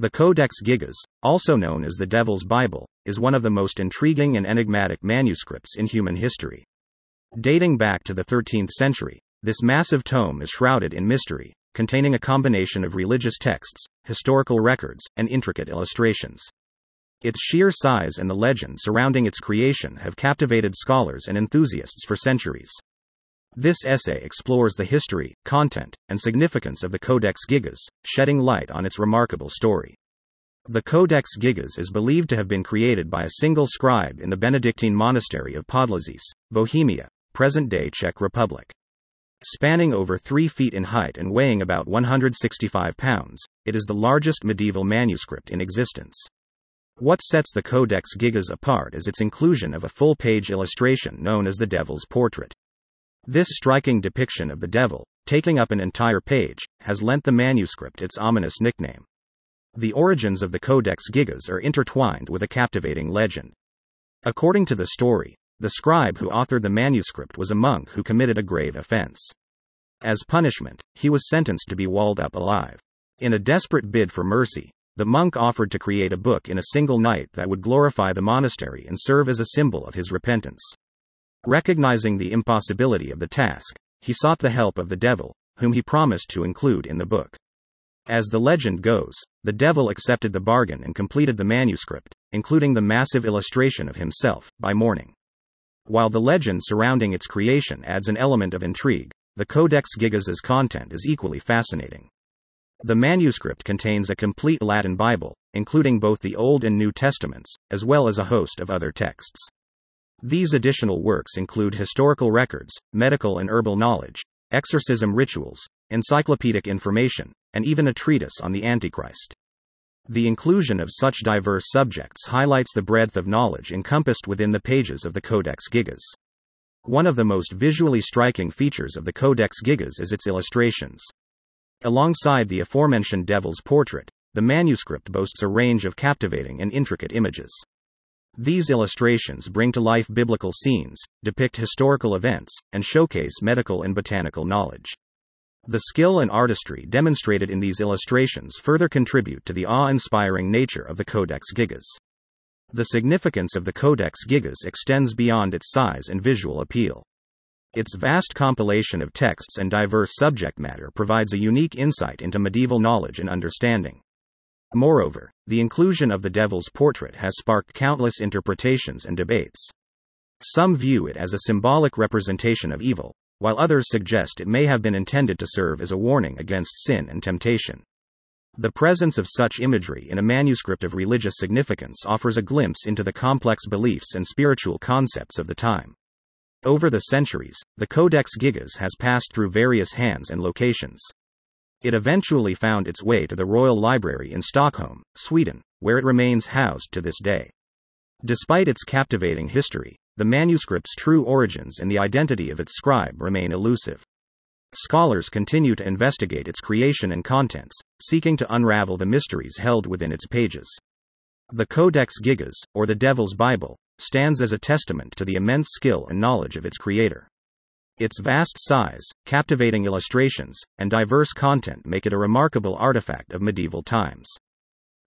The Codex Gigas, also known as the Devil's Bible, is one of the most intriguing and enigmatic manuscripts in human history. Dating back to the 13th century, this massive tome is shrouded in mystery, containing a combination of religious texts, historical records, and intricate illustrations. Its sheer size and the legend surrounding its creation have captivated scholars and enthusiasts for centuries. This essay explores the history, content, and significance of the Codex Gigas, shedding light on its remarkable story. The Codex Gigas is believed to have been created by a single scribe in the Benedictine monastery of Podlazice, Bohemia, present day Czech Republic. Spanning over 3 feet in height and weighing about 165 pounds, it is the largest medieval manuscript in existence. What sets the Codex Gigas apart is its inclusion of a full page illustration known as the Devil's Portrait. This striking depiction of the devil, taking up an entire page, has lent the manuscript its ominous nickname. The origins of the Codex Gigas are intertwined with a captivating legend. According to the story, the scribe who authored the manuscript was a monk who committed a grave offense. As punishment, he was sentenced to be walled up alive. In a desperate bid for mercy, the monk offered to create a book in a single night that would glorify the monastery and serve as a symbol of his repentance. Recognizing the impossibility of the task, he sought the help of the devil, whom he promised to include in the book. As the legend goes, the devil accepted the bargain and completed the manuscript, including the massive illustration of himself, by morning. While the legend surrounding its creation adds an element of intrigue, the Codex Gigas's content is equally fascinating. The manuscript contains a complete Latin Bible, including both the Old and New Testaments, as well as a host of other texts. These additional works include historical records, medical and herbal knowledge, exorcism rituals, encyclopedic information, and even a treatise on the Antichrist. The inclusion of such diverse subjects highlights the breadth of knowledge encompassed within the pages of the Codex Gigas. One of the most visually striking features of the Codex Gigas is its illustrations. Alongside the aforementioned devil's portrait, the manuscript boasts a range of captivating and intricate images. These illustrations bring to life biblical scenes, depict historical events, and showcase medical and botanical knowledge. The skill and artistry demonstrated in these illustrations further contribute to the awe inspiring nature of the Codex Gigas. The significance of the Codex Gigas extends beyond its size and visual appeal. Its vast compilation of texts and diverse subject matter provides a unique insight into medieval knowledge and understanding. Moreover, the inclusion of the devil's portrait has sparked countless interpretations and debates. Some view it as a symbolic representation of evil, while others suggest it may have been intended to serve as a warning against sin and temptation. The presence of such imagery in a manuscript of religious significance offers a glimpse into the complex beliefs and spiritual concepts of the time. Over the centuries, the Codex Gigas has passed through various hands and locations. It eventually found its way to the Royal Library in Stockholm, Sweden, where it remains housed to this day. Despite its captivating history, the manuscript's true origins and the identity of its scribe remain elusive. Scholars continue to investigate its creation and contents, seeking to unravel the mysteries held within its pages. The Codex Gigas, or the Devil's Bible, stands as a testament to the immense skill and knowledge of its creator. Its vast size, captivating illustrations, and diverse content make it a remarkable artifact of medieval times.